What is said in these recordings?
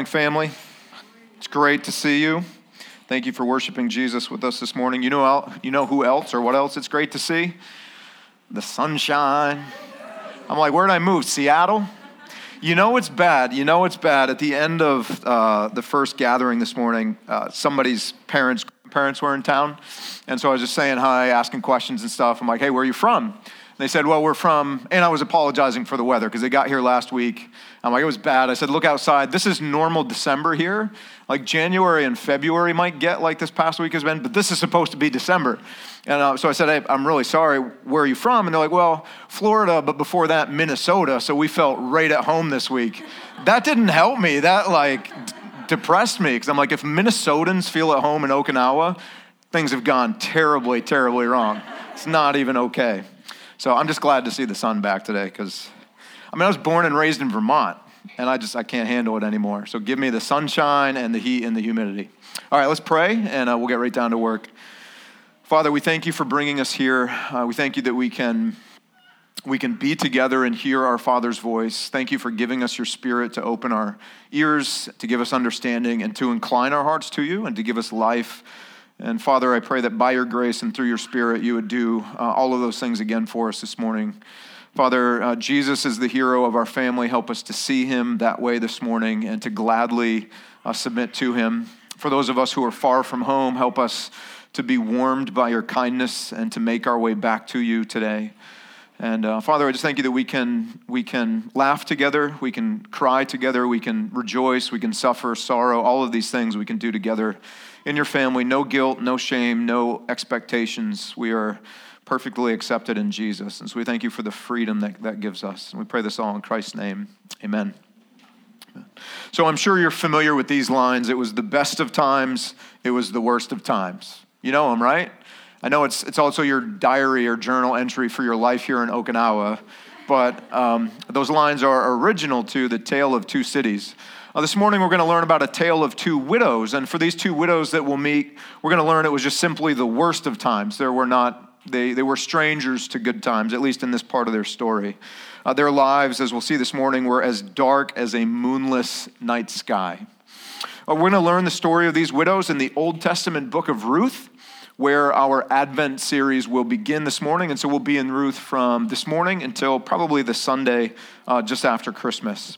morning, family. It's great to see you. Thank you for worshiping Jesus with us this morning. You know, you know who else or what else it's great to see? The sunshine. I'm like, where did I move? Seattle? You know it's bad. You know it's bad. At the end of uh, the first gathering this morning, uh, somebody's parents parents were in town, and so I was just saying hi, asking questions and stuff. I'm like, hey, where are you from? They said, Well, we're from, and I was apologizing for the weather because they got here last week. I'm like, It was bad. I said, Look outside. This is normal December here. Like January and February might get like this past week has been, but this is supposed to be December. And uh, so I said, hey, I'm really sorry. Where are you from? And they're like, Well, Florida, but before that, Minnesota. So we felt right at home this week. That didn't help me. That like d- depressed me because I'm like, if Minnesotans feel at home in Okinawa, things have gone terribly, terribly wrong. It's not even okay. So I'm just glad to see the sun back today because, I mean, I was born and raised in Vermont, and I just I can't handle it anymore. So give me the sunshine and the heat and the humidity. All right, let's pray, and uh, we'll get right down to work. Father, we thank you for bringing us here. Uh, we thank you that we can we can be together and hear our Father's voice. Thank you for giving us your Spirit to open our ears, to give us understanding, and to incline our hearts to you, and to give us life and Father, I pray that by your grace and through your Spirit, you would do uh, all of those things again for us this morning. Father, uh, Jesus is the hero of our family. Help us to see him that way this morning and to gladly uh, submit to him. For those of us who are far from home, help us to be warmed by your kindness and to make our way back to you today. And uh, Father, I just thank you that we can, we can laugh together, we can cry together, we can rejoice, we can suffer sorrow, all of these things we can do together in your family. No guilt, no shame, no expectations. We are perfectly accepted in Jesus. And so we thank you for the freedom that that gives us. And we pray this all in Christ's name. Amen. So I'm sure you're familiar with these lines. It was the best of times, it was the worst of times. You know them, right? I know it's, it's also your diary or journal entry for your life here in Okinawa, but um, those lines are original to the tale of two cities. Uh, this morning, we're going to learn about a tale of two widows. And for these two widows that we'll meet, we're going to learn it was just simply the worst of times. There were not, they, they were strangers to good times, at least in this part of their story. Uh, their lives, as we'll see this morning, were as dark as a moonless night sky. Uh, we're going to learn the story of these widows in the Old Testament book of Ruth, where our Advent series will begin this morning. And so we'll be in Ruth from this morning until probably the Sunday uh, just after Christmas.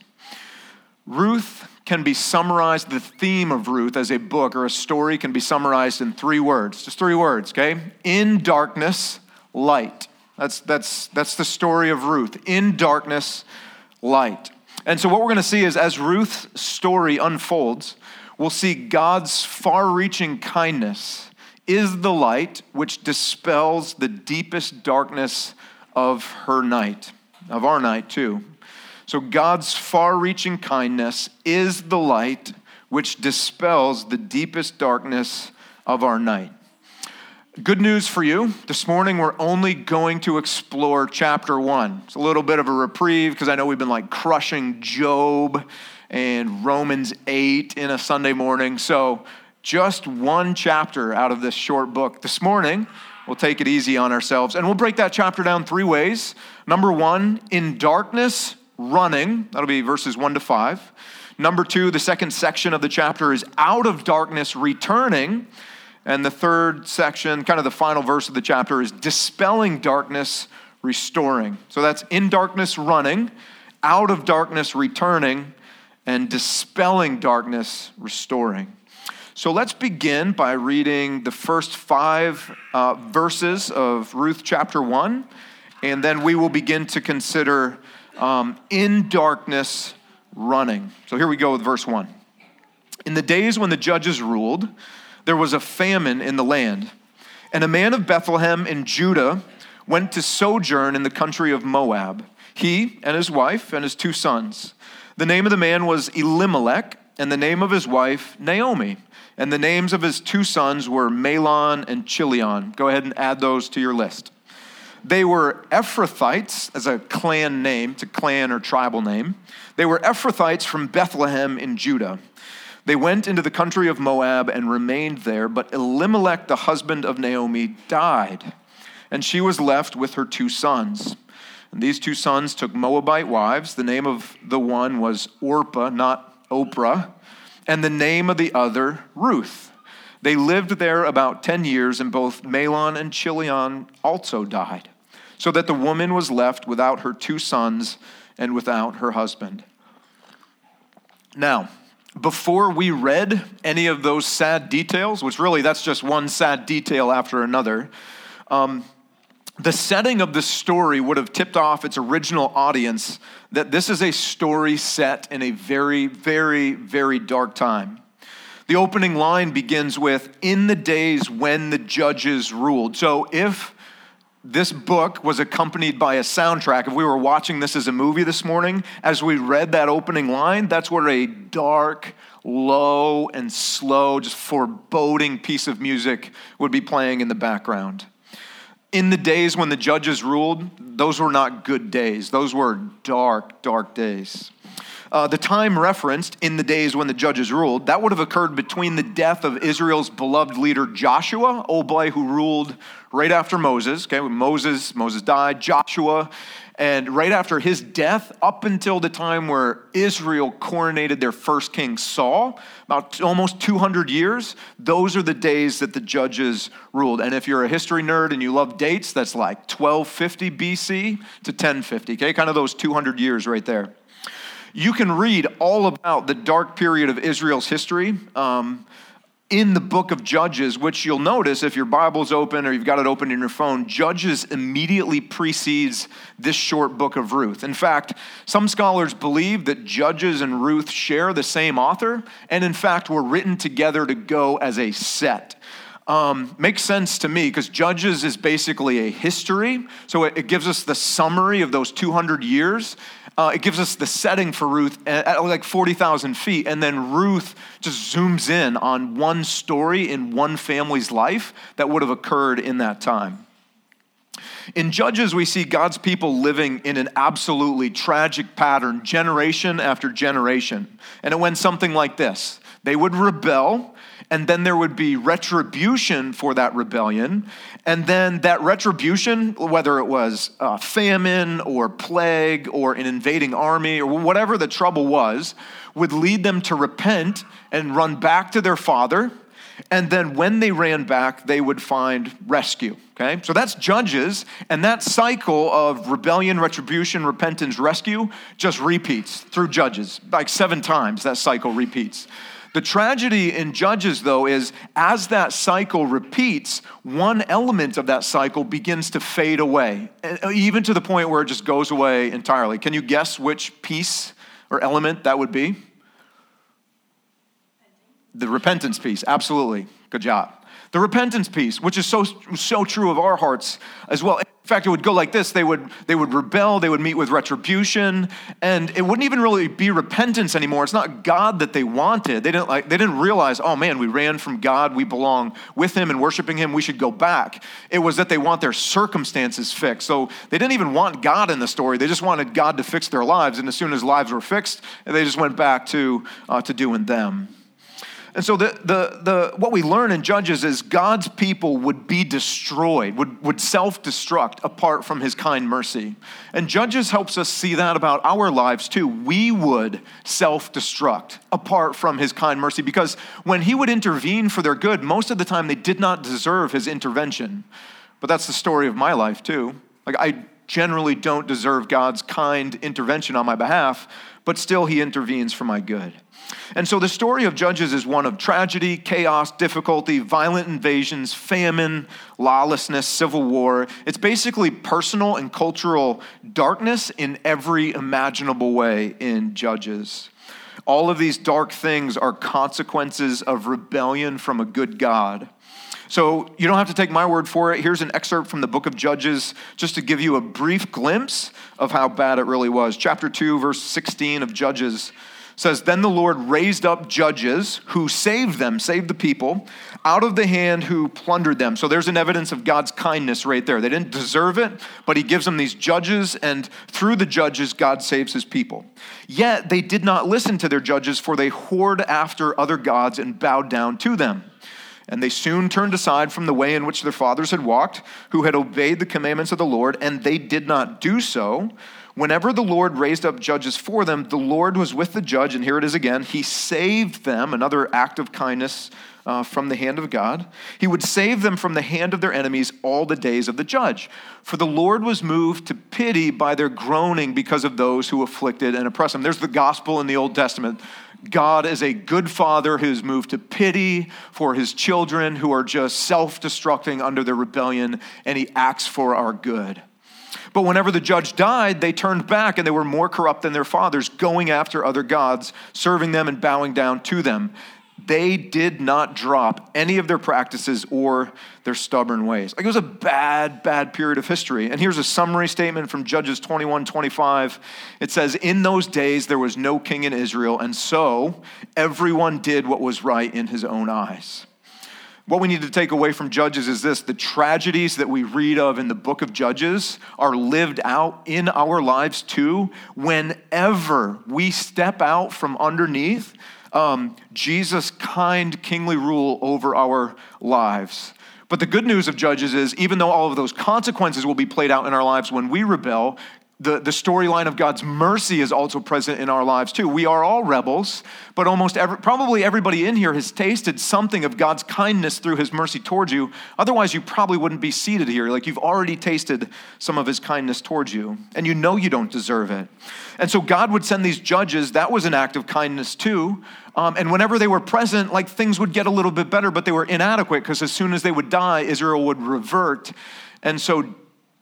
Ruth can be summarized, the theme of Ruth as a book or a story can be summarized in three words. Just three words, okay? In darkness, light. That's, that's, that's the story of Ruth. In darkness, light. And so, what we're going to see is as Ruth's story unfolds, we'll see God's far reaching kindness is the light which dispels the deepest darkness of her night, of our night, too. So, God's far reaching kindness is the light which dispels the deepest darkness of our night. Good news for you. This morning, we're only going to explore chapter one. It's a little bit of a reprieve because I know we've been like crushing Job and Romans 8 in a Sunday morning. So, just one chapter out of this short book. This morning, we'll take it easy on ourselves and we'll break that chapter down three ways. Number one, in darkness, running. That'll be verses 1 to 5. Number two, the second section of the chapter is out of darkness, returning. And the third section, kind of the final verse of the chapter, is dispelling darkness, restoring. So that's in darkness, running, out of darkness, returning, and dispelling darkness, restoring. So let's begin by reading the first five uh, verses of Ruth chapter 1, and then we will begin to consider um, in darkness running. So here we go with verse 1. In the days when the judges ruled, there was a famine in the land, and a man of Bethlehem in Judah went to sojourn in the country of Moab, he and his wife and his two sons. The name of the man was Elimelech, and the name of his wife, Naomi. And the names of his two sons were Mahlon and Chilion. Go ahead and add those to your list. They were Ephrathites, as a clan name, it's a clan or tribal name. They were Ephrathites from Bethlehem in Judah. They went into the country of Moab and remained there, but Elimelech, the husband of Naomi, died, and she was left with her two sons. And these two sons took Moabite wives. The name of the one was Orpah, not Oprah, and the name of the other, Ruth. They lived there about 10 years, and both Mahlon and Chilion also died, so that the woman was left without her two sons and without her husband. Now, before we read any of those sad details, which really that's just one sad detail after another, um, the setting of the story would have tipped off its original audience that this is a story set in a very, very, very dark time. The opening line begins with, In the days when the judges ruled. So if this book was accompanied by a soundtrack, if we were watching this as a movie this morning, as we read that opening line, that's where a dark, low, and slow, just foreboding piece of music would be playing in the background in the days when the judges ruled, those were not good days. Those were dark, dark days. Uh, the time referenced in the days when the judges ruled, that would have occurred between the death of Israel's beloved leader Joshua, old boy who ruled right after Moses. Okay, Moses, Moses died, Joshua and right after his death, up until the time where Israel coronated their first king, Saul, about almost 200 years, those are the days that the judges ruled. And if you're a history nerd and you love dates, that's like 1250 BC to 1050, okay? Kind of those 200 years right there. You can read all about the dark period of Israel's history. Um, in the book of Judges, which you'll notice if your Bible's open or you've got it open in your phone, Judges immediately precedes this short book of Ruth. In fact, some scholars believe that Judges and Ruth share the same author, and in fact, were written together to go as a set. Um, makes sense to me because Judges is basically a history. So it, it, gives us the summary of those 200 years. Uh, it gives us the setting for Ruth at, like 40,000 feet. And then Ruth just zooms in on one story in one family's life that would have occurred in that time. In Judges, we see God's people living in an absolutely tragic pattern, generation after generation. And it went something like this they would rebel, and then there would be retribution for that rebellion. And then that retribution, whether it was uh, famine or plague or an invading army or whatever the trouble was, would lead them to repent and run back to their father. And then when they ran back, they would find rescue. Okay? So that's Judges. And that cycle of rebellion, retribution, repentance, rescue just repeats through Judges. Like seven times that cycle repeats. The tragedy in Judges, though, is as that cycle repeats, one element of that cycle begins to fade away, eh, even to the point where it just goes away entirely. Can you guess which piece or element that would be? The repentance piece, absolutely. Good job. The repentance piece, which is so, so true of our hearts as well. In fact, it would go like this they would, they would rebel, they would meet with retribution, and it wouldn't even really be repentance anymore. It's not God that they wanted. They didn't, like, they didn't realize, oh man, we ran from God, we belong with Him and worshiping Him, we should go back. It was that they want their circumstances fixed. So they didn't even want God in the story, they just wanted God to fix their lives. And as soon as lives were fixed, they just went back to, uh, to doing them. And so the, the, the, what we learn in Judges is God's people would be destroyed, would, would self destruct apart from his kind mercy. And Judges helps us see that about our lives too. We would self destruct apart from his kind mercy because when he would intervene for their good, most of the time they did not deserve his intervention. But that's the story of my life too. Like, I generally don't deserve God's kind intervention on my behalf, but still he intervenes for my good. And so the story of Judges is one of tragedy, chaos, difficulty, violent invasions, famine, lawlessness, civil war. It's basically personal and cultural darkness in every imaginable way in Judges. All of these dark things are consequences of rebellion from a good God. So you don't have to take my word for it. Here's an excerpt from the book of Judges just to give you a brief glimpse of how bad it really was. Chapter 2, verse 16 of Judges says, Then the Lord raised up judges who saved them, saved the people, out of the hand who plundered them. So there's an evidence of God's kindness right there. They didn't deserve it, but He gives them these judges, and through the judges, God saves His people. Yet they did not listen to their judges, for they whored after other gods and bowed down to them. And they soon turned aside from the way in which their fathers had walked, who had obeyed the commandments of the Lord, and they did not do so. Whenever the Lord raised up judges for them, the Lord was with the judge, and here it is again. He saved them, another act of kindness uh, from the hand of God. He would save them from the hand of their enemies all the days of the judge. For the Lord was moved to pity by their groaning because of those who afflicted and oppressed them. There's the gospel in the Old Testament. God is a good father who's moved to pity for his children who are just self destructing under their rebellion, and he acts for our good. But whenever the judge died, they turned back and they were more corrupt than their fathers, going after other gods, serving them and bowing down to them. They did not drop any of their practices or their stubborn ways. Like it was a bad, bad period of history. And here's a summary statement from Judges 21 25. It says, In those days there was no king in Israel, and so everyone did what was right in his own eyes. What we need to take away from Judges is this the tragedies that we read of in the book of Judges are lived out in our lives too, whenever we step out from underneath um, Jesus' kind, kingly rule over our lives. But the good news of Judges is, even though all of those consequences will be played out in our lives when we rebel, the, the storyline of God's mercy is also present in our lives too. We are all rebels, but almost every, probably everybody in here has tasted something of God's kindness through his mercy towards you. Otherwise, you probably wouldn't be seated here. Like you've already tasted some of his kindness towards you, and you know you don't deserve it. And so God would send these judges. That was an act of kindness too. Um, and whenever they were present, like things would get a little bit better, but they were inadequate because as soon as they would die, Israel would revert. And so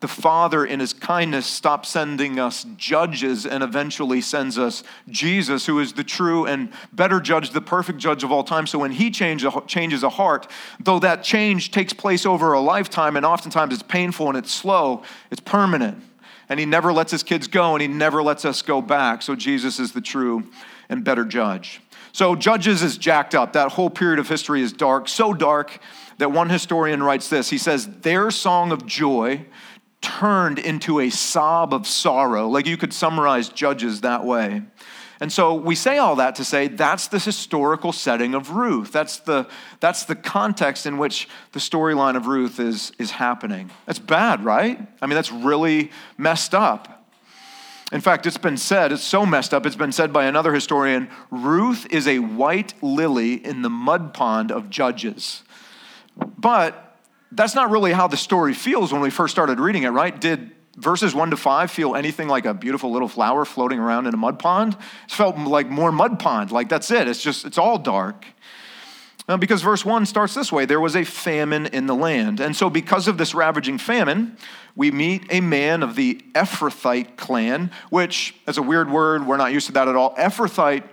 the Father, in His kindness, stops sending us judges and eventually sends us Jesus, who is the true and better judge, the perfect judge of all time. So when He change, changes a heart, though that change takes place over a lifetime and oftentimes it's painful and it's slow, it's permanent. And He never lets His kids go and He never lets us go back. So Jesus is the true and better judge. So Judges is jacked up. That whole period of history is dark, so dark that one historian writes this. He says, Their song of joy turned into a sob of sorrow. Like you could summarize Judges that way. And so we say all that to say that's the historical setting of Ruth. That's the, that's the context in which the storyline of Ruth is, is happening. That's bad, right? I mean, that's really messed up. In fact, it's been said, it's so messed up, it's been said by another historian Ruth is a white lily in the mud pond of Judges. But that's not really how the story feels when we first started reading it, right? Did verses 1 to 5 feel anything like a beautiful little flower floating around in a mud pond? It felt like more mud pond. Like that's it. It's just, it's all dark. Now, because verse 1 starts this way there was a famine in the land. And so, because of this ravaging famine, we meet a man of the Ephrathite clan, which, as a weird word, we're not used to that at all. Ephrathite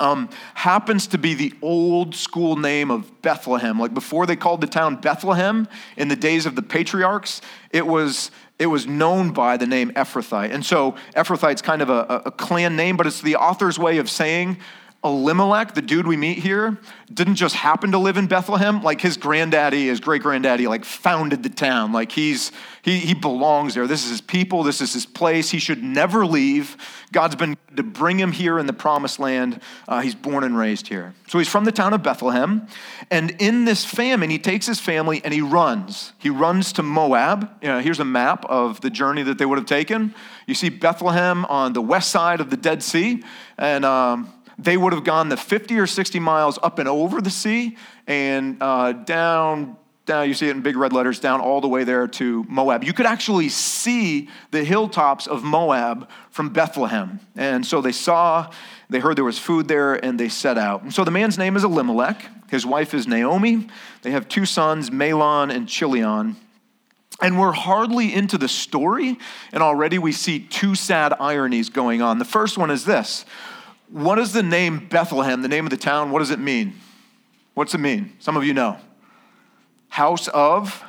um, happens to be the old school name of Bethlehem. Like before they called the town Bethlehem in the days of the patriarchs, it was it was known by the name Ephrathite. And so Ephrathite's kind of a, a clan name, but it's the author's way of saying Elimelech, the dude we meet here, didn't just happen to live in Bethlehem. Like his granddaddy, his great granddaddy, like founded the town. Like he's he he belongs there. This is his people. This is his place. He should never leave. God's been to bring him here in the promised land. Uh, he's born and raised here. So he's from the town of Bethlehem, and in this famine, he takes his family and he runs. He runs to Moab. You know, here's a map of the journey that they would have taken. You see Bethlehem on the west side of the Dead Sea, and um, they would have gone the 50 or 60 miles up and over the sea and uh, down down, you see it in big red letters, down all the way there to Moab. You could actually see the hilltops of Moab from Bethlehem. And so they saw, they heard there was food there, and they set out. And so the man's name is Elimelech. His wife is Naomi. They have two sons, Mahlon and Chilion. And we're hardly into the story, and already we see two sad ironies going on. The first one is this what is the name Bethlehem, the name of the town? What does it mean? What's it mean? Some of you know. House of,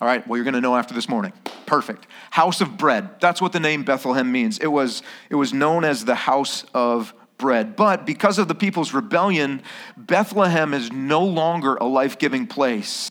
All right, well, you're going to know after this morning. Perfect. House of bread. That's what the name Bethlehem means. It was, it was known as the house of bread. But because of the people's rebellion, Bethlehem is no longer a life giving place.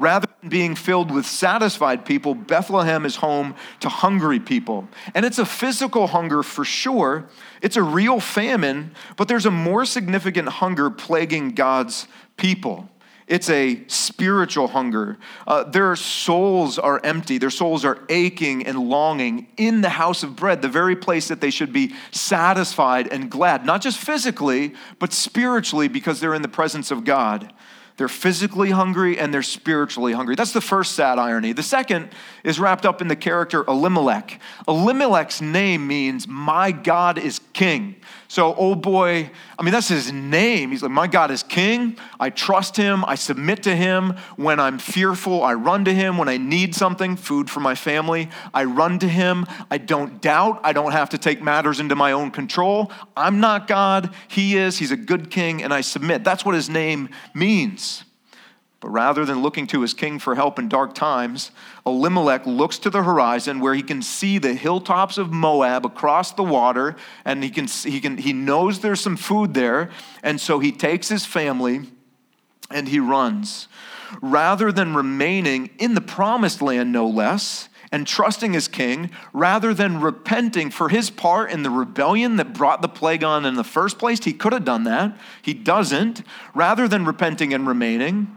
Rather than being filled with satisfied people, Bethlehem is home to hungry people. And it's a physical hunger for sure. It's a real famine, but there's a more significant hunger plaguing God's people. It's a spiritual hunger. Uh, their souls are empty. Their souls are aching and longing in the house of bread, the very place that they should be satisfied and glad, not just physically, but spiritually because they're in the presence of God. They're physically hungry and they're spiritually hungry. That's the first sad irony. The second is wrapped up in the character Elimelech. Elimelech's name means, My God is king. So, oh boy, I mean, that's his name. He's like, My God is king. I trust him. I submit to him. When I'm fearful, I run to him. When I need something, food for my family, I run to him. I don't doubt. I don't have to take matters into my own control. I'm not God. He is. He's a good king, and I submit. That's what his name means. But rather than looking to his king for help in dark times, Elimelech looks to the horizon where he can see the hilltops of Moab across the water, and he, can, he, can, he knows there's some food there, and so he takes his family and he runs. Rather than remaining in the promised land, no less, and trusting his king, rather than repenting for his part in the rebellion that brought the plague on in the first place, he could have done that. He doesn't. Rather than repenting and remaining,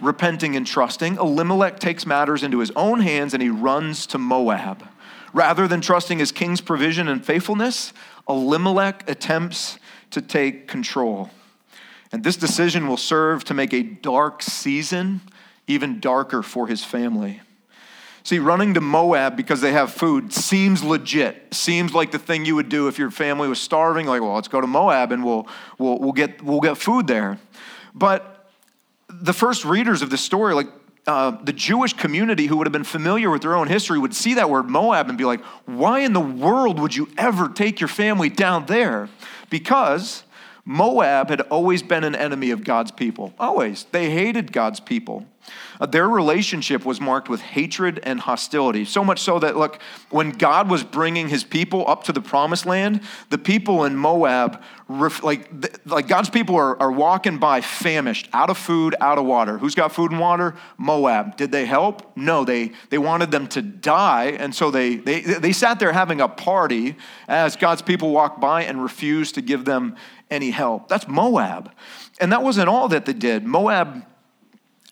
repenting and trusting, Elimelech takes matters into his own hands and he runs to Moab. Rather than trusting his king's provision and faithfulness, Elimelech attempts to take control. And this decision will serve to make a dark season even darker for his family. See, running to Moab because they have food seems legit. Seems like the thing you would do if your family was starving. Like, well, let's go to Moab and we'll, we'll, we'll, get, we'll get food there. But the first readers of this story, like uh, the Jewish community who would have been familiar with their own history, would see that word Moab and be like, why in the world would you ever take your family down there? Because Moab had always been an enemy of God's people. Always. They hated God's people. Uh, their relationship was marked with hatred and hostility. So much so that, look, when God was bringing his people up to the promised land, the people in Moab, like, like God's people are, are walking by famished, out of food, out of water. Who's got food and water? Moab. Did they help? No, they, they wanted them to die. And so they, they, they sat there having a party as God's people walked by and refused to give them any help. That's Moab. And that wasn't all that they did. Moab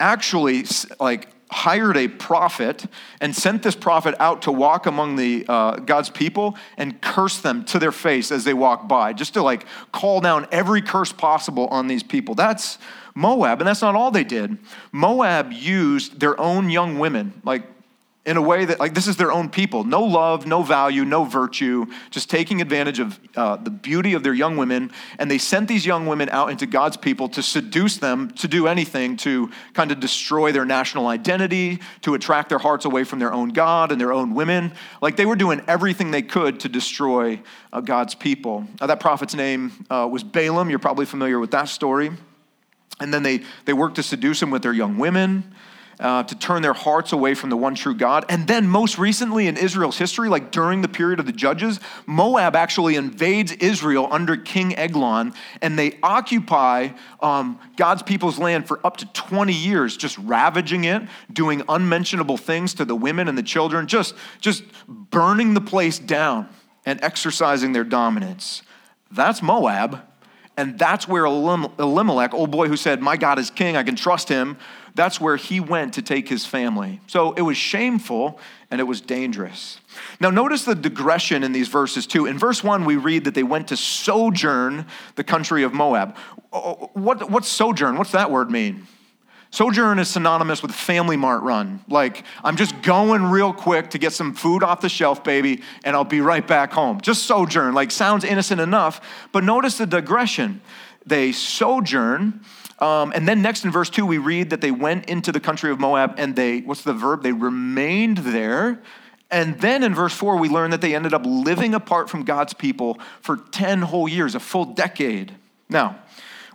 actually like hired a prophet and sent this prophet out to walk among the uh, god's people and curse them to their face as they walk by just to like call down every curse possible on these people. That's moab and that's not all they did. Moab used their own young women like in a way that, like, this is their own people. No love, no value, no virtue, just taking advantage of uh, the beauty of their young women. And they sent these young women out into God's people to seduce them to do anything to kind of destroy their national identity, to attract their hearts away from their own God and their own women. Like, they were doing everything they could to destroy uh, God's people. Uh, that prophet's name uh, was Balaam. You're probably familiar with that story. And then they, they worked to seduce him with their young women uh, to turn their hearts away from the one true God. And then, most recently in Israel's history, like during the period of the judges, Moab actually invades Israel under King Eglon, and they occupy um, God's people's land for up to 20 years, just ravaging it, doing unmentionable things to the women and the children, just, just burning the place down and exercising their dominance. That's Moab. And that's where Elimelech, old boy who said, My God is king, I can trust him, that's where he went to take his family. So it was shameful and it was dangerous. Now, notice the digression in these verses too. In verse one, we read that they went to sojourn the country of Moab. Oh, oh, what, what's sojourn? What's that word mean? Sojourn is synonymous with family mart run. Like, I'm just going real quick to get some food off the shelf, baby, and I'll be right back home. Just sojourn. Like, sounds innocent enough, but notice the digression. They sojourn um, and then next in verse 2, we read that they went into the country of Moab and they, what's the verb? They remained there. And then in verse 4, we learn that they ended up living apart from God's people for 10 whole years, a full decade. Now,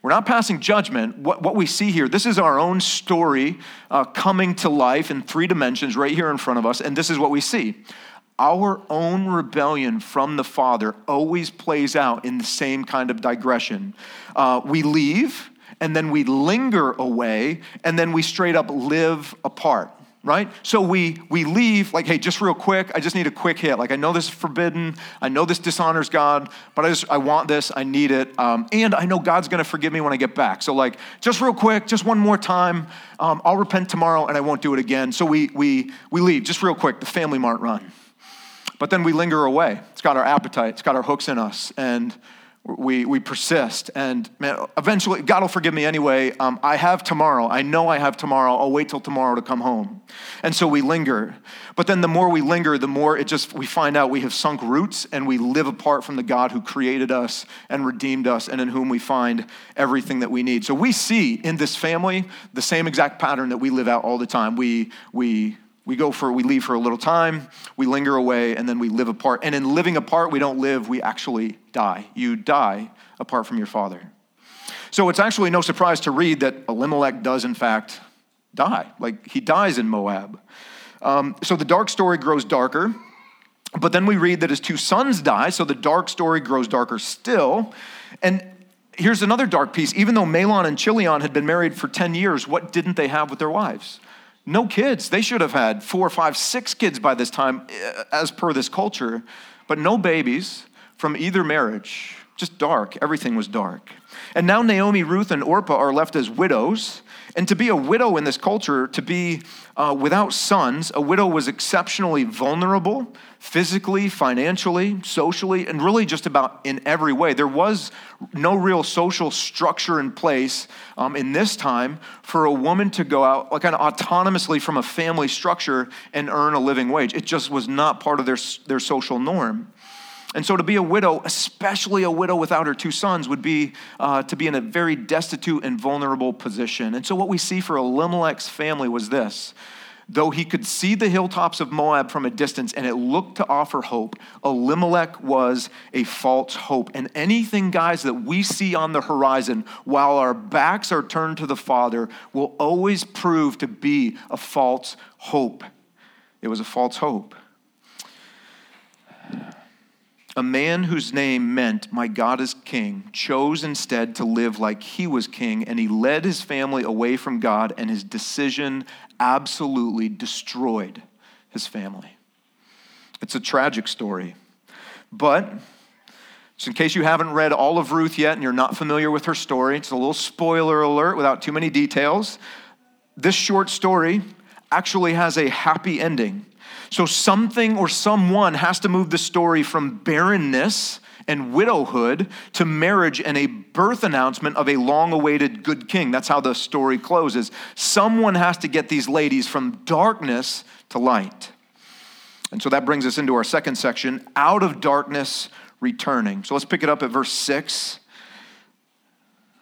We're not passing judgment. What, what we see here, this is our own story uh, coming to life in three dimensions right here in front of us, and this is what we see. Our own rebellion from the Father always plays out in the same kind of digression. Uh, we leave, and then we linger away, and then we straight up live apart right? So we we leave like, hey, just real quick, I just need a quick hit. Like I know this is forbidden, I know this dishonors God, but I just I want this, I need it, um, and I know God's gonna forgive me when I get back. So like, just real quick, just one more time, um, I'll repent tomorrow and I won't do it again. So we we we leave just real quick, the family mart run, but then we linger away. It's got our appetite, it's got our hooks in us, and we, we persist. And man, eventually god will forgive me anyway. Um, i have tomorrow. I know i have tomorrow. I'll wait till tomorrow to come home. And so we linger. But then the more we linger the more it just we find out we have sunk roots and we live apart from the god who created us and redeemed us and in whom we find everything that we need. So we see in this family the same exact pattern that we live out all the time. We we we go for, we leave for a little time, we linger away, and then we live apart. And in living apart, we don't live, we actually die. You die apart from your father. So it's actually no surprise to read that Elimelech does, in fact, die. Like he dies in Moab. Um, so the dark story grows darker. But then we read that his two sons die, so the dark story grows darker still. And here's another dark piece. Even though Mahlon and Chilion had been married for 10 years, what didn't they have with their wives? No kids. They should have had four, five, six kids by this time, eh, as per this culture, but no babies from either marriage. Just dark. Everything was dark. And now Naomi, Ruth, and Orpah are left as widows. And to be a widow in this culture, to be uh, without sons, a widow was exceptionally vulnerable physically, financially, socially, and really just about in every way. There was no real social structure in place um, in this time for a woman to go out like kind of autonomously from a family structure and earn a living wage. It just was not part of their, their social norm. And so to be a widow, especially a widow without her two sons, would be uh, to be in a very destitute and vulnerable position. And so what we see for Elimelech's family was this. Though he could see the hilltops of Moab from a distance and it looked to offer hope, Elimelech was a false hope. And anything, guys, that we see on the horizon while our backs are turned to the Father will always prove to be a false hope. It was a false hope. A man whose name meant, My God is king, chose instead to live like he was king, and he led his family away from God, and his decision absolutely destroyed his family. It's a tragic story. But, just in case you haven't read all of Ruth yet and you're not familiar with her story, it's a little spoiler alert without too many details. This short story actually has a happy ending. So something or someone has to move the story from barrenness and widowhood to marriage and a birth announcement of a long awaited good king. That's how the story closes. Someone has to get these ladies from darkness to light. And so that brings us into our second section out of darkness returning. So let's pick it up at verse 6.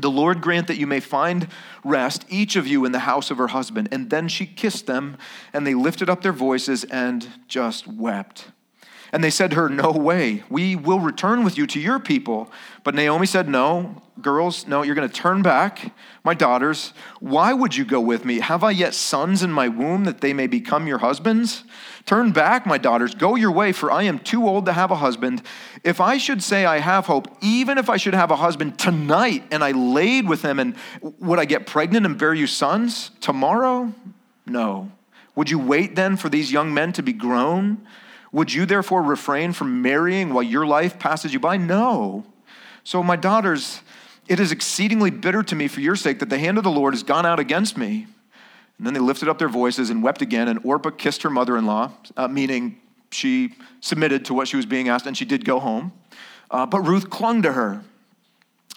The Lord grant that you may find rest, each of you in the house of her husband. And then she kissed them, and they lifted up their voices and just wept. And they said to her, No way, we will return with you to your people. But Naomi said, No, girls, no, you're going to turn back, my daughters. Why would you go with me? Have I yet sons in my womb that they may become your husbands? Turn back, my daughters, go your way, for I am too old to have a husband. If I should say I have hope, even if I should have a husband tonight and I laid with him, and would I get pregnant and bear you sons tomorrow? No. Would you wait then for these young men to be grown? Would you therefore refrain from marrying while your life passes you by? No. So, my daughters, it is exceedingly bitter to me for your sake that the hand of the Lord has gone out against me. And then they lifted up their voices and wept again. And Orpah kissed her mother in law, uh, meaning she submitted to what she was being asked, and she did go home. Uh, but Ruth clung to her.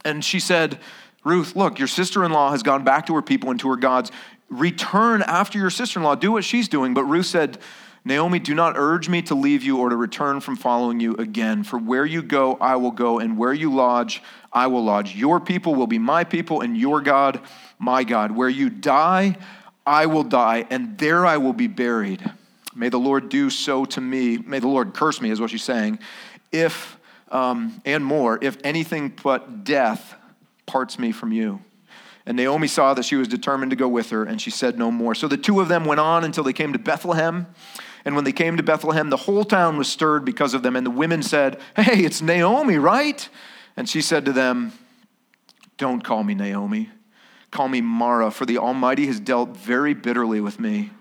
And she said, Ruth, look, your sister in law has gone back to her people and to her gods. Return after your sister in law. Do what she's doing. But Ruth said, Naomi, do not urge me to leave you or to return from following you again. For where you go, I will go, and where you lodge, I will lodge. Your people will be my people, and your God, my God. Where you die, I will die, and there I will be buried. May the Lord do so to me. May the Lord curse me, is what she's saying. If, um, and more, if anything but death parts me from you. And Naomi saw that she was determined to go with her, and she said no more. So the two of them went on until they came to Bethlehem. And when they came to Bethlehem, the whole town was stirred because of them. And the women said, Hey, it's Naomi, right? And she said to them, Don't call me Naomi. Call me Mara, for the Almighty has dealt very bitterly with me.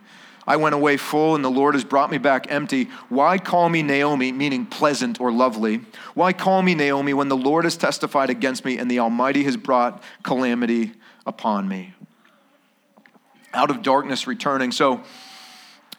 I went away full, and the Lord has brought me back empty. Why call me Naomi, meaning pleasant or lovely? Why call me Naomi when the Lord has testified against me and the Almighty has brought calamity upon me? Out of darkness returning. So,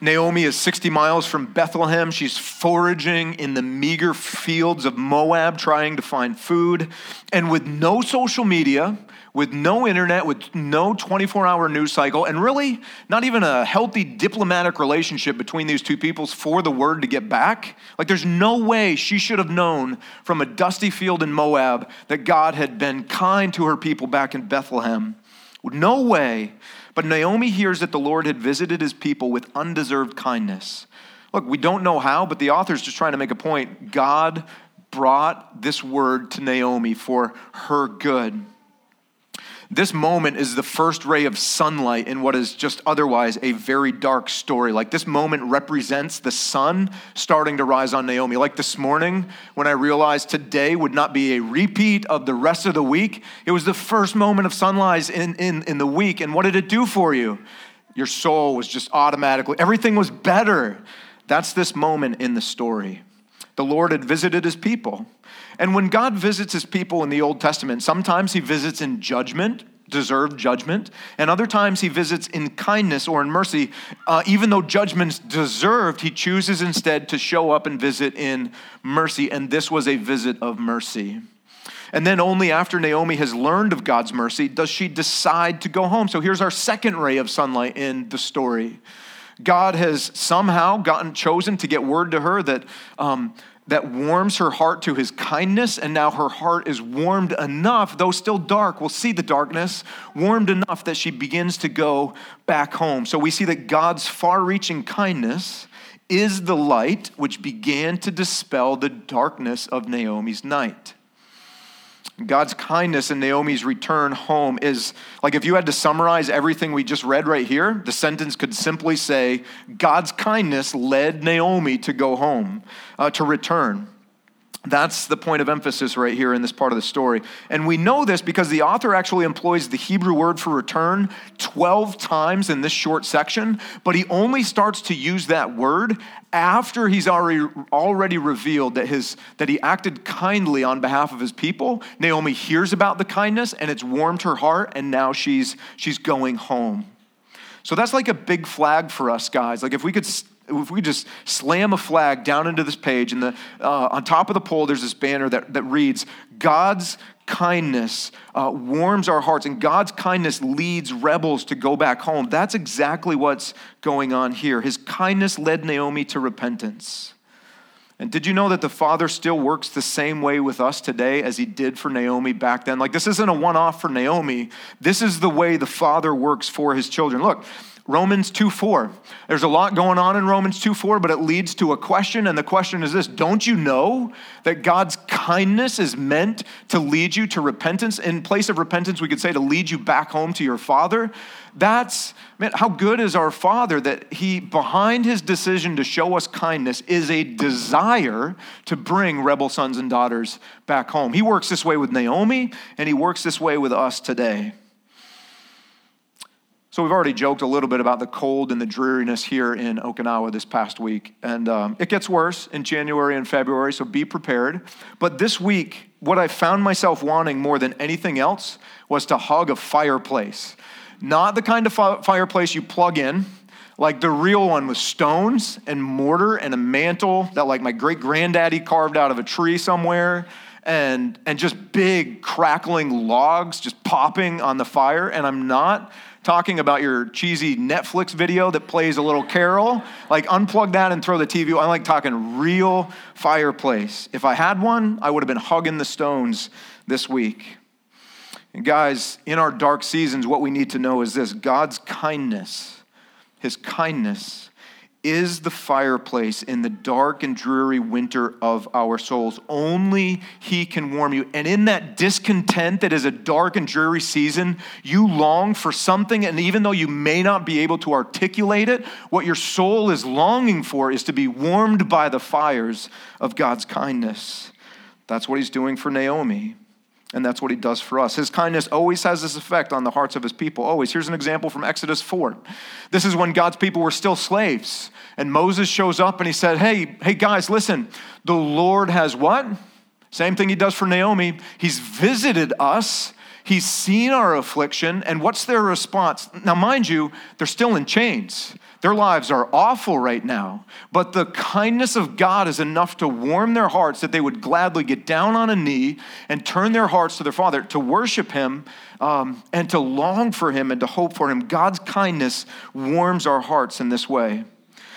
Naomi is 60 miles from Bethlehem. She's foraging in the meager fields of Moab trying to find food. And with no social media, with no internet, with no 24 hour news cycle, and really not even a healthy diplomatic relationship between these two peoples for the word to get back. Like, there's no way she should have known from a dusty field in Moab that God had been kind to her people back in Bethlehem. No way. But Naomi hears that the Lord had visited his people with undeserved kindness. Look, we don't know how, but the author's just trying to make a point. God brought this word to Naomi for her good. This moment is the first ray of sunlight in what is just otherwise a very dark story. Like this moment represents the sun starting to rise on Naomi. Like this morning, when I realized today would not be a repeat of the rest of the week, it was the first moment of sunrise in, in, in the week. And what did it do for you? Your soul was just automatically, everything was better. That's this moment in the story. The Lord had visited his people. And when God visits his people in the Old Testament, sometimes he visits in judgment, deserved judgment, and other times he visits in kindness or in mercy. Uh, even though judgment's deserved, he chooses instead to show up and visit in mercy. And this was a visit of mercy. And then only after Naomi has learned of God's mercy does she decide to go home. So here's our second ray of sunlight in the story. God has somehow gotten chosen to get word to her that um, that warms her heart to his kindness, and now her heart is warmed enough, though still dark, we'll see the darkness, warmed enough that she begins to go back home. So we see that God's far reaching kindness is the light which began to dispel the darkness of Naomi's night. God's kindness and Naomi's return home is like if you had to summarize everything we just read right here, the sentence could simply say, God's kindness led Naomi to go home, uh, to return. That's the point of emphasis right here in this part of the story. And we know this because the author actually employs the Hebrew word for return 12 times in this short section, but he only starts to use that word after he's already, already revealed that, his, that he acted kindly on behalf of his people. Naomi hears about the kindness and it's warmed her heart, and now she's, she's going home. So that's like a big flag for us, guys. Like if we could if we just slam a flag down into this page, and the, uh, on top of the pole, there's this banner that, that reads, God's kindness uh, warms our hearts, and God's kindness leads rebels to go back home. That's exactly what's going on here. His kindness led Naomi to repentance. And did you know that the Father still works the same way with us today as he did for Naomi back then? Like, this isn't a one off for Naomi. This is the way the Father works for his children. Look, Romans 2 4. There's a lot going on in Romans 2 4, but it leads to a question, and the question is this Don't you know that God's kindness is meant to lead you to repentance? In place of repentance, we could say to lead you back home to your Father. That's, man, how good is our Father that He, behind His decision to show us kindness, is a desire to bring rebel sons and daughters back home. He works this way with Naomi, and He works this way with us today. So, we've already joked a little bit about the cold and the dreariness here in Okinawa this past week. And um, it gets worse in January and February, so be prepared. But this week, what I found myself wanting more than anything else was to hug a fireplace. Not the kind of fireplace you plug in, like the real one with stones and mortar and a mantle that, like, my great granddaddy carved out of a tree somewhere and, and just big crackling logs just popping on the fire. And I'm not talking about your cheesy Netflix video that plays a little carol. Like, unplug that and throw the TV. I like talking real fireplace. If I had one, I would have been hugging the stones this week. And guys, in our dark seasons, what we need to know is this God's kindness, His kindness is the fireplace in the dark and dreary winter of our souls. Only He can warm you. And in that discontent that is a dark and dreary season, you long for something. And even though you may not be able to articulate it, what your soul is longing for is to be warmed by the fires of God's kindness. That's what He's doing for Naomi. And that's what he does for us. His kindness always has this effect on the hearts of his people. Always. Here's an example from Exodus 4. This is when God's people were still slaves. And Moses shows up and he said, Hey, hey guys, listen, the Lord has what? Same thing he does for Naomi. He's visited us. He's seen our affliction. And what's their response? Now, mind you, they're still in chains. Their lives are awful right now, but the kindness of God is enough to warm their hearts that they would gladly get down on a knee and turn their hearts to their Father to worship Him um, and to long for Him and to hope for Him. God's kindness warms our hearts in this way.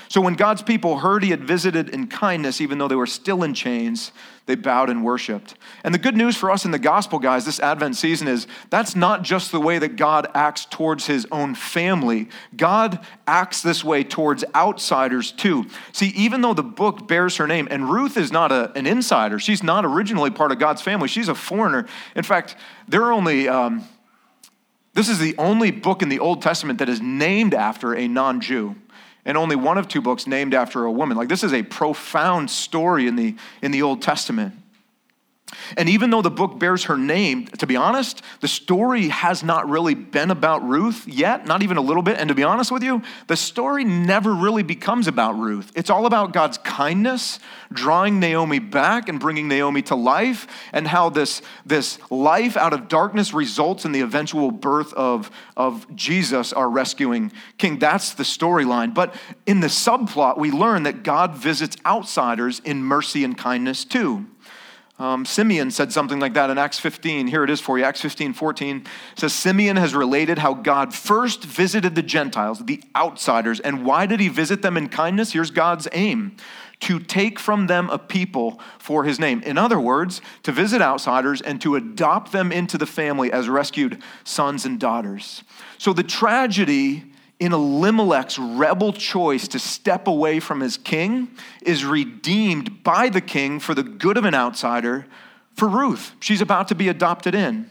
So when God's people heard he had visited in kindness, even though they were still in chains, they bowed and worshiped. And the good news for us in the gospel, guys, this Advent season is that's not just the way that God acts towards his own family. God acts this way towards outsiders too. See, even though the book bears her name, and Ruth is not a, an insider, she's not originally part of God's family, she's a foreigner. In fact, there are only. Um, this is the only book in the Old Testament that is named after a non Jew and only one of two books named after a woman. Like this is a profound story in the in the Old Testament. And even though the book bears her name, to be honest, the story has not really been about Ruth yet, not even a little bit. And to be honest with you, the story never really becomes about Ruth. It's all about God's kindness, drawing Naomi back and bringing Naomi to life, and how this, this life out of darkness results in the eventual birth of, of Jesus, our rescuing king. That's the storyline. But in the subplot, we learn that God visits outsiders in mercy and kindness too. Um, Simeon said something like that in Acts 15. Here it is for you. Acts 15, 14 says, Simeon has related how God first visited the Gentiles, the outsiders. And why did he visit them in kindness? Here's God's aim to take from them a people for his name. In other words, to visit outsiders and to adopt them into the family as rescued sons and daughters. So the tragedy in Elimelech's rebel choice to step away from his king is redeemed by the king for the good of an outsider for Ruth. She's about to be adopted in.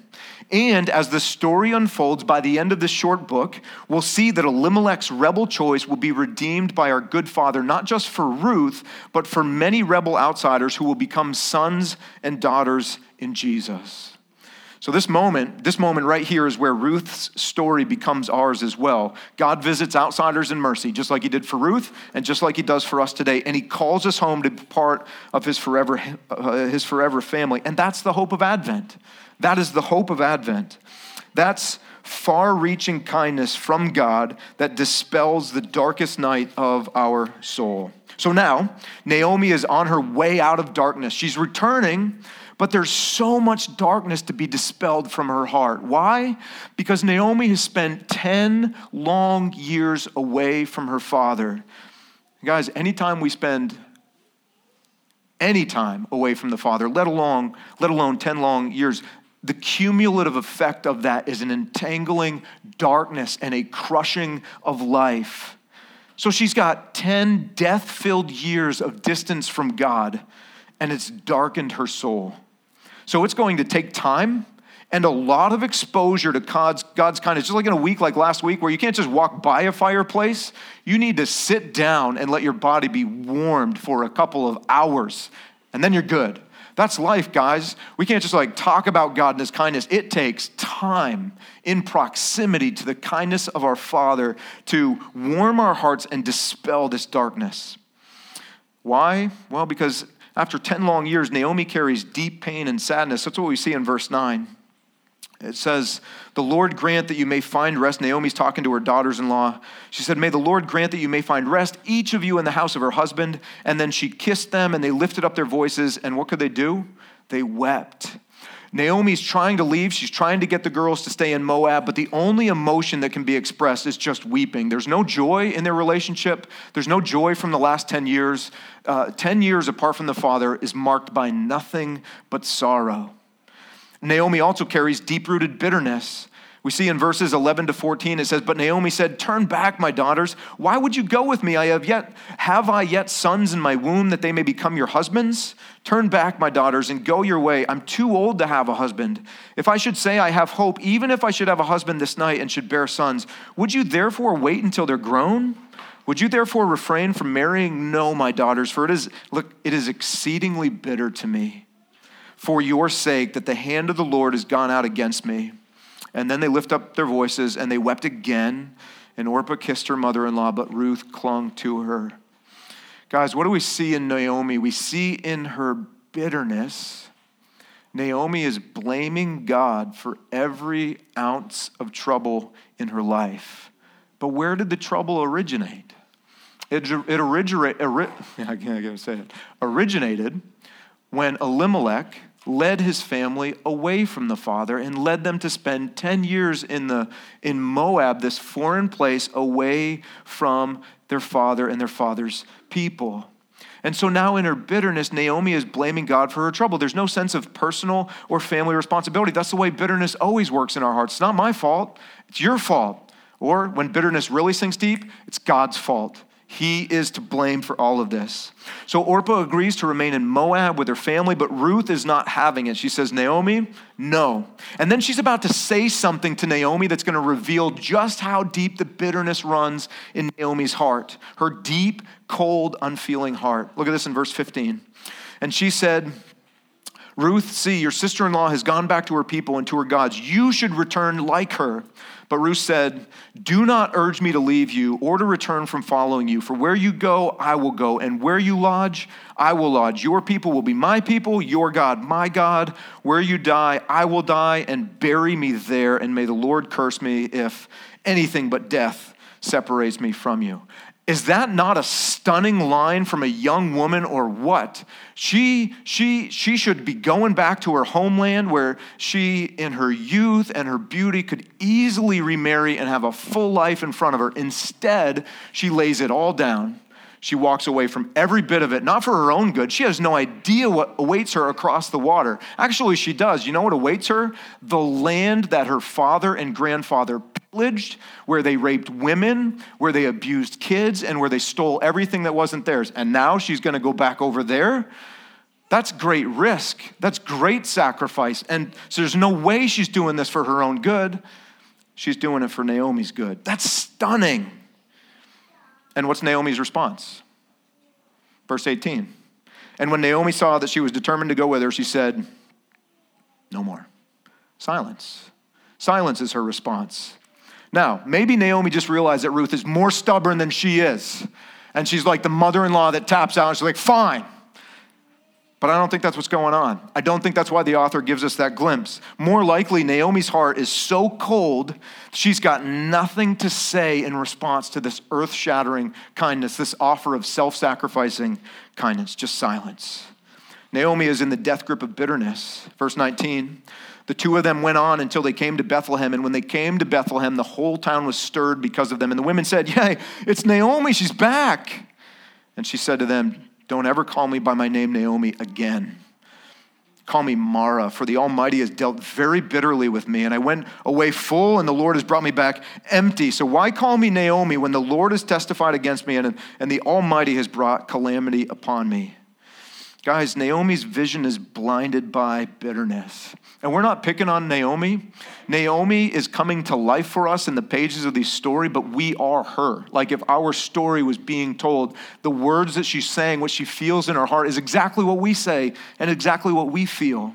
And as the story unfolds by the end of this short book, we'll see that Elimelech's rebel choice will be redeemed by our good father, not just for Ruth, but for many rebel outsiders who will become sons and daughters in Jesus. So this moment, this moment right here is where Ruth's story becomes ours as well. God visits outsiders in mercy, just like he did for Ruth and just like he does for us today, and he calls us home to be part of his forever uh, his forever family. And that's the hope of Advent. That is the hope of Advent. That's far-reaching kindness from God that dispels the darkest night of our soul. So now, Naomi is on her way out of darkness. She's returning but there's so much darkness to be dispelled from her heart. Why? Because Naomi has spent 10 long years away from her father. Guys, anytime we spend any time away from the father, let alone, let alone 10 long years, the cumulative effect of that is an entangling darkness and a crushing of life. So she's got 10 death filled years of distance from God, and it's darkened her soul. So it's going to take time and a lot of exposure to God's, God's kindness. Just like in a week like last week, where you can't just walk by a fireplace, you need to sit down and let your body be warmed for a couple of hours, and then you're good. That's life, guys. We can't just like talk about God and His kindness. It takes time in proximity to the kindness of our Father to warm our hearts and dispel this darkness. Why? Well, because after 10 long years, Naomi carries deep pain and sadness. That's what we see in verse 9. It says, The Lord grant that you may find rest. Naomi's talking to her daughters in law. She said, May the Lord grant that you may find rest, each of you in the house of her husband. And then she kissed them, and they lifted up their voices. And what could they do? They wept. Naomi's trying to leave. She's trying to get the girls to stay in Moab, but the only emotion that can be expressed is just weeping. There's no joy in their relationship. There's no joy from the last 10 years. Uh, 10 years apart from the father is marked by nothing but sorrow. Naomi also carries deep rooted bitterness. We see in verses 11 to 14, it says, But Naomi said, Turn back, my daughters. Why would you go with me? I have yet, have I yet sons in my womb that they may become your husbands? Turn back, my daughters, and go your way. I'm too old to have a husband. If I should say I have hope, even if I should have a husband this night and should bear sons, would you therefore wait until they're grown? Would you therefore refrain from marrying? No, my daughters, for it is, look, it is exceedingly bitter to me for your sake that the hand of the Lord has gone out against me. And then they lift up their voices and they wept again. And Orpah kissed her mother in law, but Ruth clung to her. Guys, what do we see in Naomi? We see in her bitterness, Naomi is blaming God for every ounce of trouble in her life. But where did the trouble originate? It, it originate, I can't say it, originated when Elimelech, led his family away from the father and led them to spend 10 years in, the, in Moab, this foreign place, away from their father and their father's people. And so now, in her bitterness, Naomi is blaming God for her trouble. There's no sense of personal or family responsibility. That's the way bitterness always works in our hearts. It's not my fault, it's your fault. Or when bitterness really sinks deep, it's God's fault. He is to blame for all of this. So Orpah agrees to remain in Moab with her family, but Ruth is not having it. She says, Naomi, no. And then she's about to say something to Naomi that's going to reveal just how deep the bitterness runs in Naomi's heart, her deep, cold, unfeeling heart. Look at this in verse 15. And she said, Ruth, see, your sister in law has gone back to her people and to her gods. You should return like her. But Ruth said, Do not urge me to leave you or to return from following you, for where you go, I will go, and where you lodge, I will lodge. Your people will be my people, your God, my God. Where you die, I will die, and bury me there, and may the Lord curse me if anything but death separates me from you. Is that not a stunning line from a young woman or what? She, she, she should be going back to her homeland where she, in her youth and her beauty, could easily remarry and have a full life in front of her. Instead, she lays it all down. She walks away from every bit of it, not for her own good. She has no idea what awaits her across the water. Actually, she does. You know what awaits her? The land that her father and grandfather where they raped women, where they abused kids, and where they stole everything that wasn't theirs. And now she's going to go back over there. That's great risk. That's great sacrifice. And so there's no way she's doing this for her own good. She's doing it for Naomi's good. That's stunning. And what's Naomi's response? Verse 18. And when Naomi saw that she was determined to go with her, she said, No more. Silence. Silence is her response. Now, maybe Naomi just realized that Ruth is more stubborn than she is. And she's like the mother in law that taps out and she's like, fine. But I don't think that's what's going on. I don't think that's why the author gives us that glimpse. More likely, Naomi's heart is so cold, she's got nothing to say in response to this earth shattering kindness, this offer of self sacrificing kindness, just silence. Naomi is in the death grip of bitterness. Verse 19 the two of them went on until they came to Bethlehem. And when they came to Bethlehem, the whole town was stirred because of them. And the women said, Yay, it's Naomi, she's back. And she said to them, Don't ever call me by my name Naomi again. Call me Mara, for the Almighty has dealt very bitterly with me. And I went away full, and the Lord has brought me back empty. So why call me Naomi when the Lord has testified against me and, and the Almighty has brought calamity upon me? Guys, Naomi's vision is blinded by bitterness. And we're not picking on Naomi. Naomi is coming to life for us in the pages of this story, but we are her. Like if our story was being told, the words that she's saying, what she feels in her heart, is exactly what we say and exactly what we feel.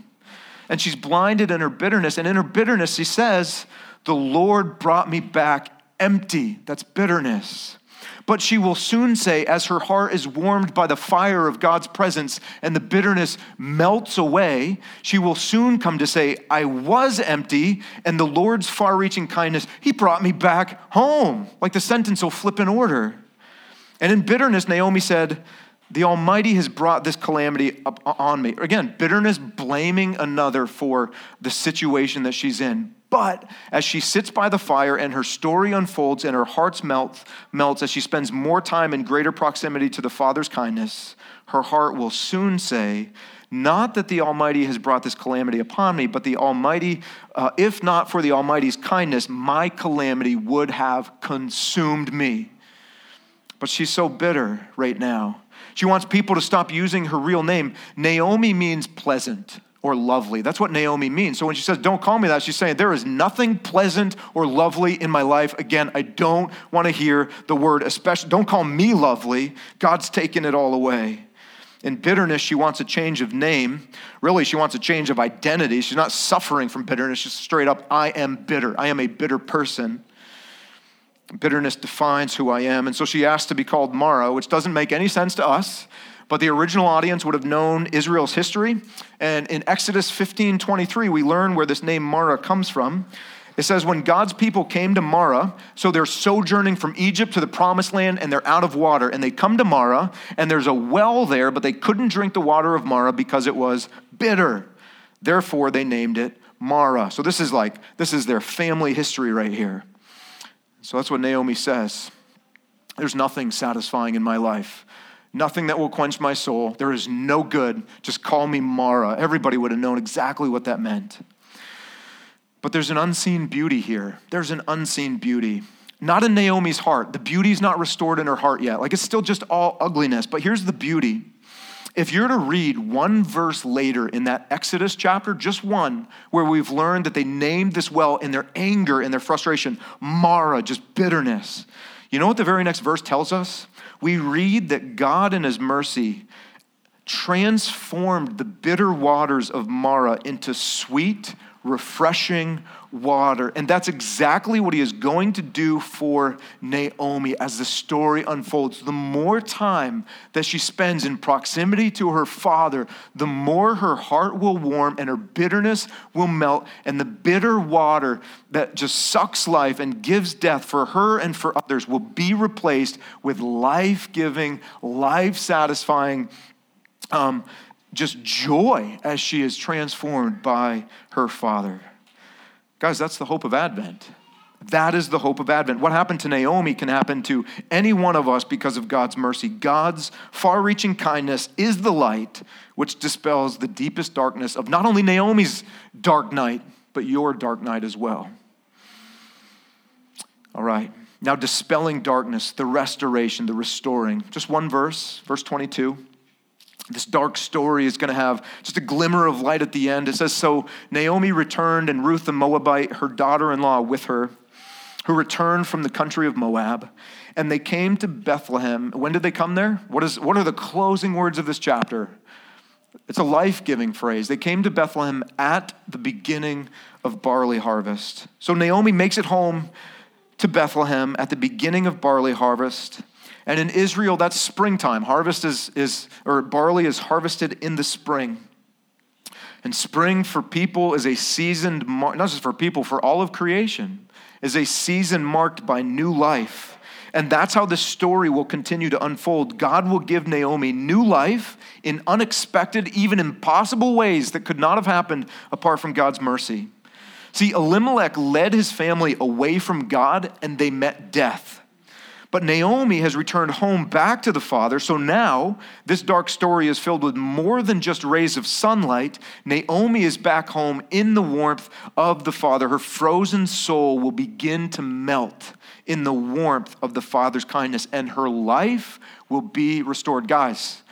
And she's blinded in her bitterness. And in her bitterness, she says, The Lord brought me back empty. That's bitterness. But she will soon say, as her heart is warmed by the fire of God's presence and the bitterness melts away, she will soon come to say, I was empty, and the Lord's far reaching kindness, He brought me back home. Like the sentence will flip in order. And in bitterness, Naomi said, the Almighty has brought this calamity uh, on me. Again, bitterness, blaming another for the situation that she's in. But as she sits by the fire and her story unfolds and her heart melts, melts as she spends more time in greater proximity to the Father's kindness, her heart will soon say, Not that the Almighty has brought this calamity upon me, but the Almighty, uh, if not for the Almighty's kindness, my calamity would have consumed me. But she's so bitter right now she wants people to stop using her real name. Naomi means pleasant or lovely. That's what Naomi means. So when she says, Don't call me that, she's saying, There is nothing pleasant or lovely in my life. Again, I don't want to hear the word, especially, don't call me lovely. God's taken it all away. In bitterness, she wants a change of name. Really, she wants a change of identity. She's not suffering from bitterness. She's straight up, I am bitter. I am a bitter person. Bitterness defines who I am. And so she asks to be called Mara, which doesn't make any sense to us, but the original audience would have known Israel's history. And in Exodus 15 23, we learn where this name Mara comes from. It says, When God's people came to Mara, so they're sojourning from Egypt to the promised land and they're out of water, and they come to Mara, and there's a well there, but they couldn't drink the water of Mara because it was bitter. Therefore, they named it Mara. So this is like, this is their family history right here. So that's what Naomi says. There's nothing satisfying in my life, nothing that will quench my soul. There is no good. Just call me Mara. Everybody would have known exactly what that meant. But there's an unseen beauty here. There's an unseen beauty. Not in Naomi's heart. The beauty's not restored in her heart yet. Like it's still just all ugliness. But here's the beauty if you're to read one verse later in that Exodus chapter, just one, where we've learned that they named this well in their anger and their frustration, Mara, just bitterness. You know what the very next verse tells us? We read that God in his mercy transformed the bitter waters of Mara into sweet, refreshing water. And that's exactly what he is going to do for Naomi as the story unfolds. The more time that she spends in proximity to her father, the more her heart will warm and her bitterness will melt. And the bitter water that just sucks life and gives death for her and for others will be replaced with life giving, life satisfying. Um, just joy as she is transformed by her father. Guys, that's the hope of Advent. That is the hope of Advent. What happened to Naomi can happen to any one of us because of God's mercy. God's far reaching kindness is the light which dispels the deepest darkness of not only Naomi's dark night, but your dark night as well. All right. Now, dispelling darkness, the restoration, the restoring. Just one verse, verse 22 this dark story is going to have just a glimmer of light at the end. It says So Naomi returned, and Ruth the Moabite, her daughter in law, with her, who returned from the country of Moab. And they came to Bethlehem. When did they come there? What, is, what are the closing words of this chapter? It's a life giving phrase. They came to Bethlehem at the beginning of barley harvest. So Naomi makes it home to Bethlehem at the beginning of barley harvest. And in Israel, that's springtime. Harvest is, is or barley is harvested in the spring. And spring for people is a season, not just for people, for all of creation, is a season marked by new life. And that's how this story will continue to unfold. God will give Naomi new life in unexpected, even impossible ways that could not have happened apart from God's mercy. See, Elimelech led his family away from God and they met death. But Naomi has returned home back to the father. So now this dark story is filled with more than just rays of sunlight. Naomi is back home in the warmth of the father. Her frozen soul will begin to melt in the warmth of the father's kindness, and her life will be restored. Guys,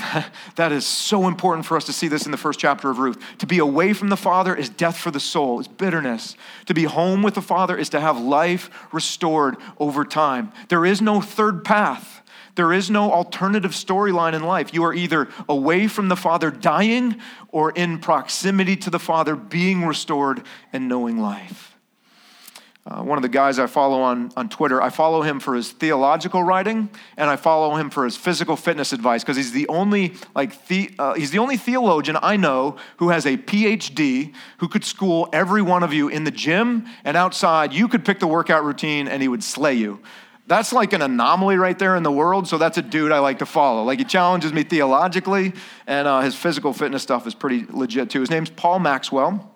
that is so important for us to see this in the first chapter of Ruth. To be away from the Father is death for the soul, it's bitterness. To be home with the Father is to have life restored over time. There is no third path. There is no alternative storyline in life. You are either away from the Father dying or in proximity to the Father being restored and knowing life. Uh, one of the guys I follow on, on Twitter, I follow him for his theological writing, and I follow him for his physical fitness advice because he's the only like the, uh, he's the only theologian I know who has a PhD who could school every one of you in the gym and outside. You could pick the workout routine, and he would slay you. That's like an anomaly right there in the world. So that's a dude I like to follow. Like he challenges me theologically, and uh, his physical fitness stuff is pretty legit too. His name's Paul Maxwell.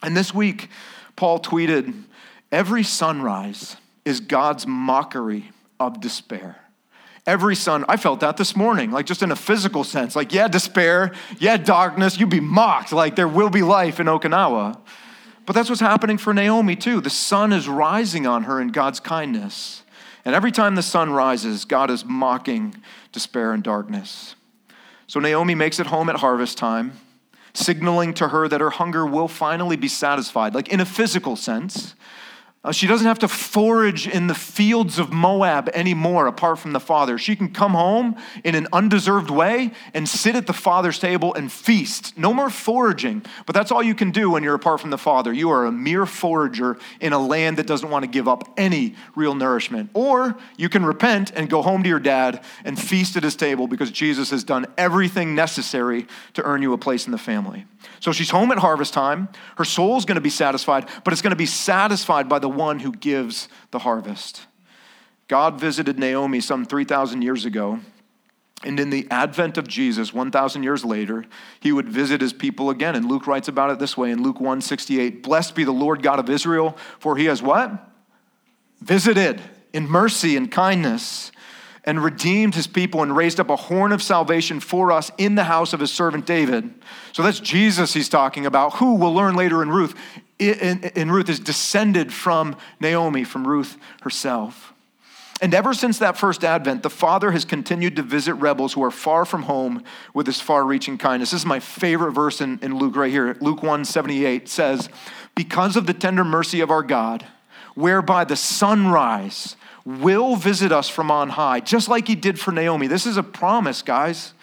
And this week, Paul tweeted, Every sunrise is God's mockery of despair. Every sun, I felt that this morning, like just in a physical sense. Like, yeah, despair, yeah, darkness, you'd be mocked. Like, there will be life in Okinawa. But that's what's happening for Naomi, too. The sun is rising on her in God's kindness. And every time the sun rises, God is mocking despair and darkness. So Naomi makes it home at harvest time, signaling to her that her hunger will finally be satisfied, like in a physical sense. Uh, she doesn't have to forage in the fields of Moab anymore apart from the father. She can come home in an undeserved way and sit at the father's table and feast. No more foraging, but that's all you can do when you're apart from the father. You are a mere forager in a land that doesn't want to give up any real nourishment. Or you can repent and go home to your dad and feast at his table because Jesus has done everything necessary to earn you a place in the family. So she's home at harvest time. Her soul's going to be satisfied, but it's going to be satisfied by the one who gives the harvest. God visited Naomi some 3,000 years ago. And in the advent of Jesus, 1,000 years later, he would visit his people again. And Luke writes about it this way in Luke 168 Blessed be the Lord God of Israel, for he has what? Visited in mercy and kindness and redeemed his people and raised up a horn of salvation for us in the house of his servant David. So that's Jesus he's talking about, who we'll learn later in Ruth. In, in Ruth is descended from Naomi, from Ruth herself. And ever since that first advent, the Father has continued to visit rebels who are far from home with his far reaching kindness. This is my favorite verse in, in Luke right here. Luke 1 78 says, Because of the tender mercy of our God, whereby the sunrise will visit us from on high, just like he did for Naomi. This is a promise, guys,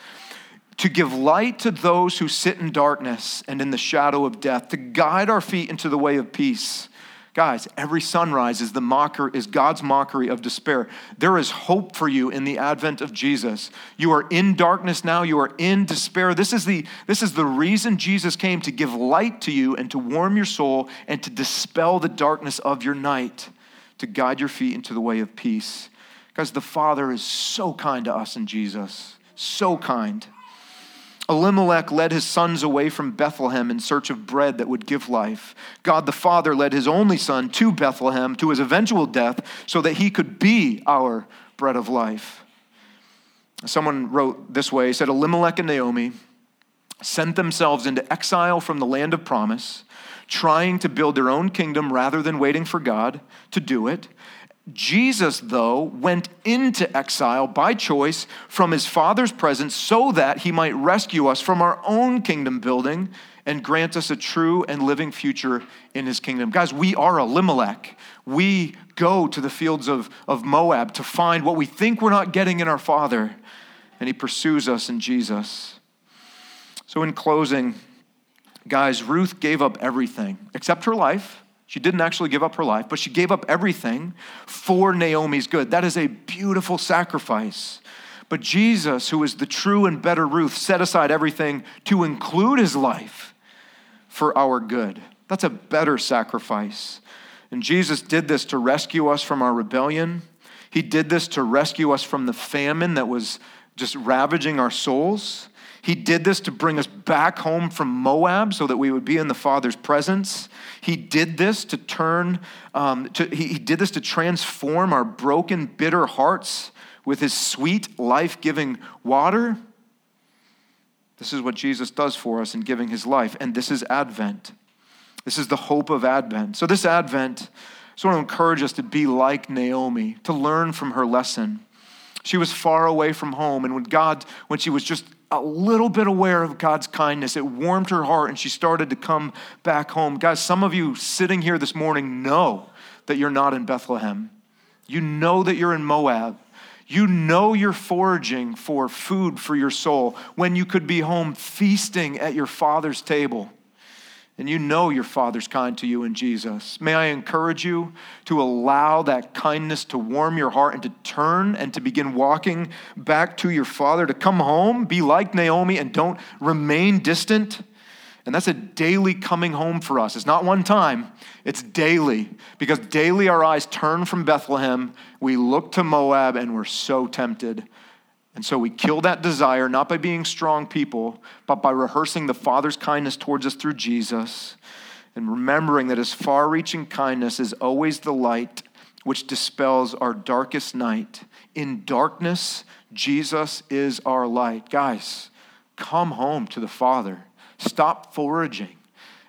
to give light to those who sit in darkness and in the shadow of death, to guide our feet into the way of peace. Guys, every sunrise is the mocker is God's mockery of despair. There is hope for you in the advent of Jesus. You are in darkness now, you are in despair. This is the this is the reason Jesus came to give light to you and to warm your soul and to dispel the darkness of your night to guide your feet into the way of peace. Guys, the Father is so kind to us in Jesus. So kind. Elimelech led his sons away from Bethlehem in search of bread that would give life. God the Father led his only son to Bethlehem to his eventual death so that he could be our bread of life. Someone wrote this way, he said Elimelech and Naomi sent themselves into exile from the land of promise trying to build their own kingdom rather than waiting for God to do it. Jesus, though, went into exile by choice from his Father's presence so that he might rescue us from our own kingdom building and grant us a true and living future in his kingdom. Guys, we are a Elimelech. We go to the fields of, of Moab to find what we think we're not getting in our Father, and he pursues us in Jesus. So, in closing, Guys, Ruth gave up everything except her life. She didn't actually give up her life, but she gave up everything for Naomi's good. That is a beautiful sacrifice. But Jesus, who is the true and better Ruth, set aside everything to include his life for our good. That's a better sacrifice. And Jesus did this to rescue us from our rebellion. He did this to rescue us from the famine that was just ravaging our souls. He did this to bring us back home from Moab so that we would be in the Father's presence. He did this to turn, um, to, he, he did this to transform our broken, bitter hearts with his sweet, life giving water. This is what Jesus does for us in giving his life. And this is Advent. This is the hope of Advent. So, this Advent, I just want to encourage us to be like Naomi, to learn from her lesson. She was far away from home, and when God, when she was just a little bit aware of God's kindness. It warmed her heart and she started to come back home. Guys, some of you sitting here this morning know that you're not in Bethlehem. You know that you're in Moab. You know you're foraging for food for your soul when you could be home feasting at your father's table and you know your Father's kind to you in Jesus. May I encourage you to allow that kindness to warm your heart and to turn and to begin walking back to your Father, to come home, be like Naomi, and don't remain distant. And that's a daily coming home for us. It's not one time, it's daily. Because daily our eyes turn from Bethlehem, we look to Moab, and we're so tempted. And so we kill that desire, not by being strong people, but by rehearsing the Father's kindness towards us through Jesus and remembering that his far reaching kindness is always the light which dispels our darkest night. In darkness, Jesus is our light. Guys, come home to the Father. Stop foraging.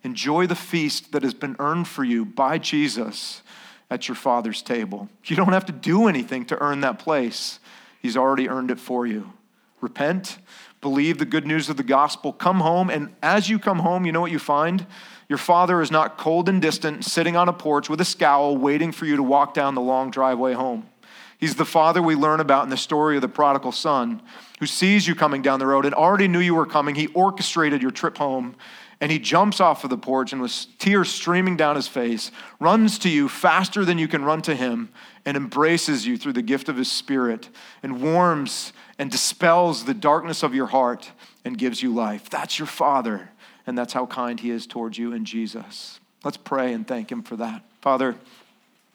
Enjoy the feast that has been earned for you by Jesus at your Father's table. You don't have to do anything to earn that place, He's already earned it for you. Repent, believe the good news of the gospel, come home, and as you come home, you know what you find? Your father is not cold and distant, sitting on a porch with a scowl, waiting for you to walk down the long driveway home. He's the father we learn about in the story of the prodigal son, who sees you coming down the road and already knew you were coming. He orchestrated your trip home, and he jumps off of the porch and with tears streaming down his face, runs to you faster than you can run to him, and embraces you through the gift of his spirit, and warms and dispels the darkness of your heart and gives you life. That's your father and that's how kind He is towards you in Jesus. Let's pray and thank Him for that. Father,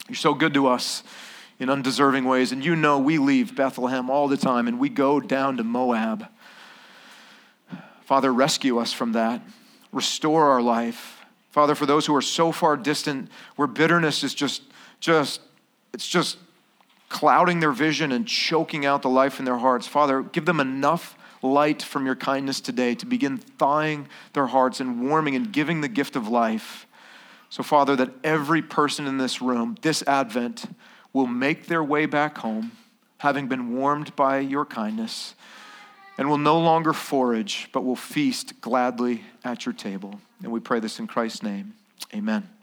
you're so good to us in undeserving ways, and you know we leave Bethlehem all the time and we go down to Moab. Father, rescue us from that. Restore our life. Father, for those who are so far distant, where bitterness is just, just, it's just clouding their vision and choking out the life in their hearts. Father, give them enough light from your kindness today to begin thawing their hearts and warming and giving the gift of life. So, Father, that every person in this room, this Advent, will make their way back home, having been warmed by your kindness, and will no longer forage, but will feast gladly at your table. And we pray this in Christ's name. Amen.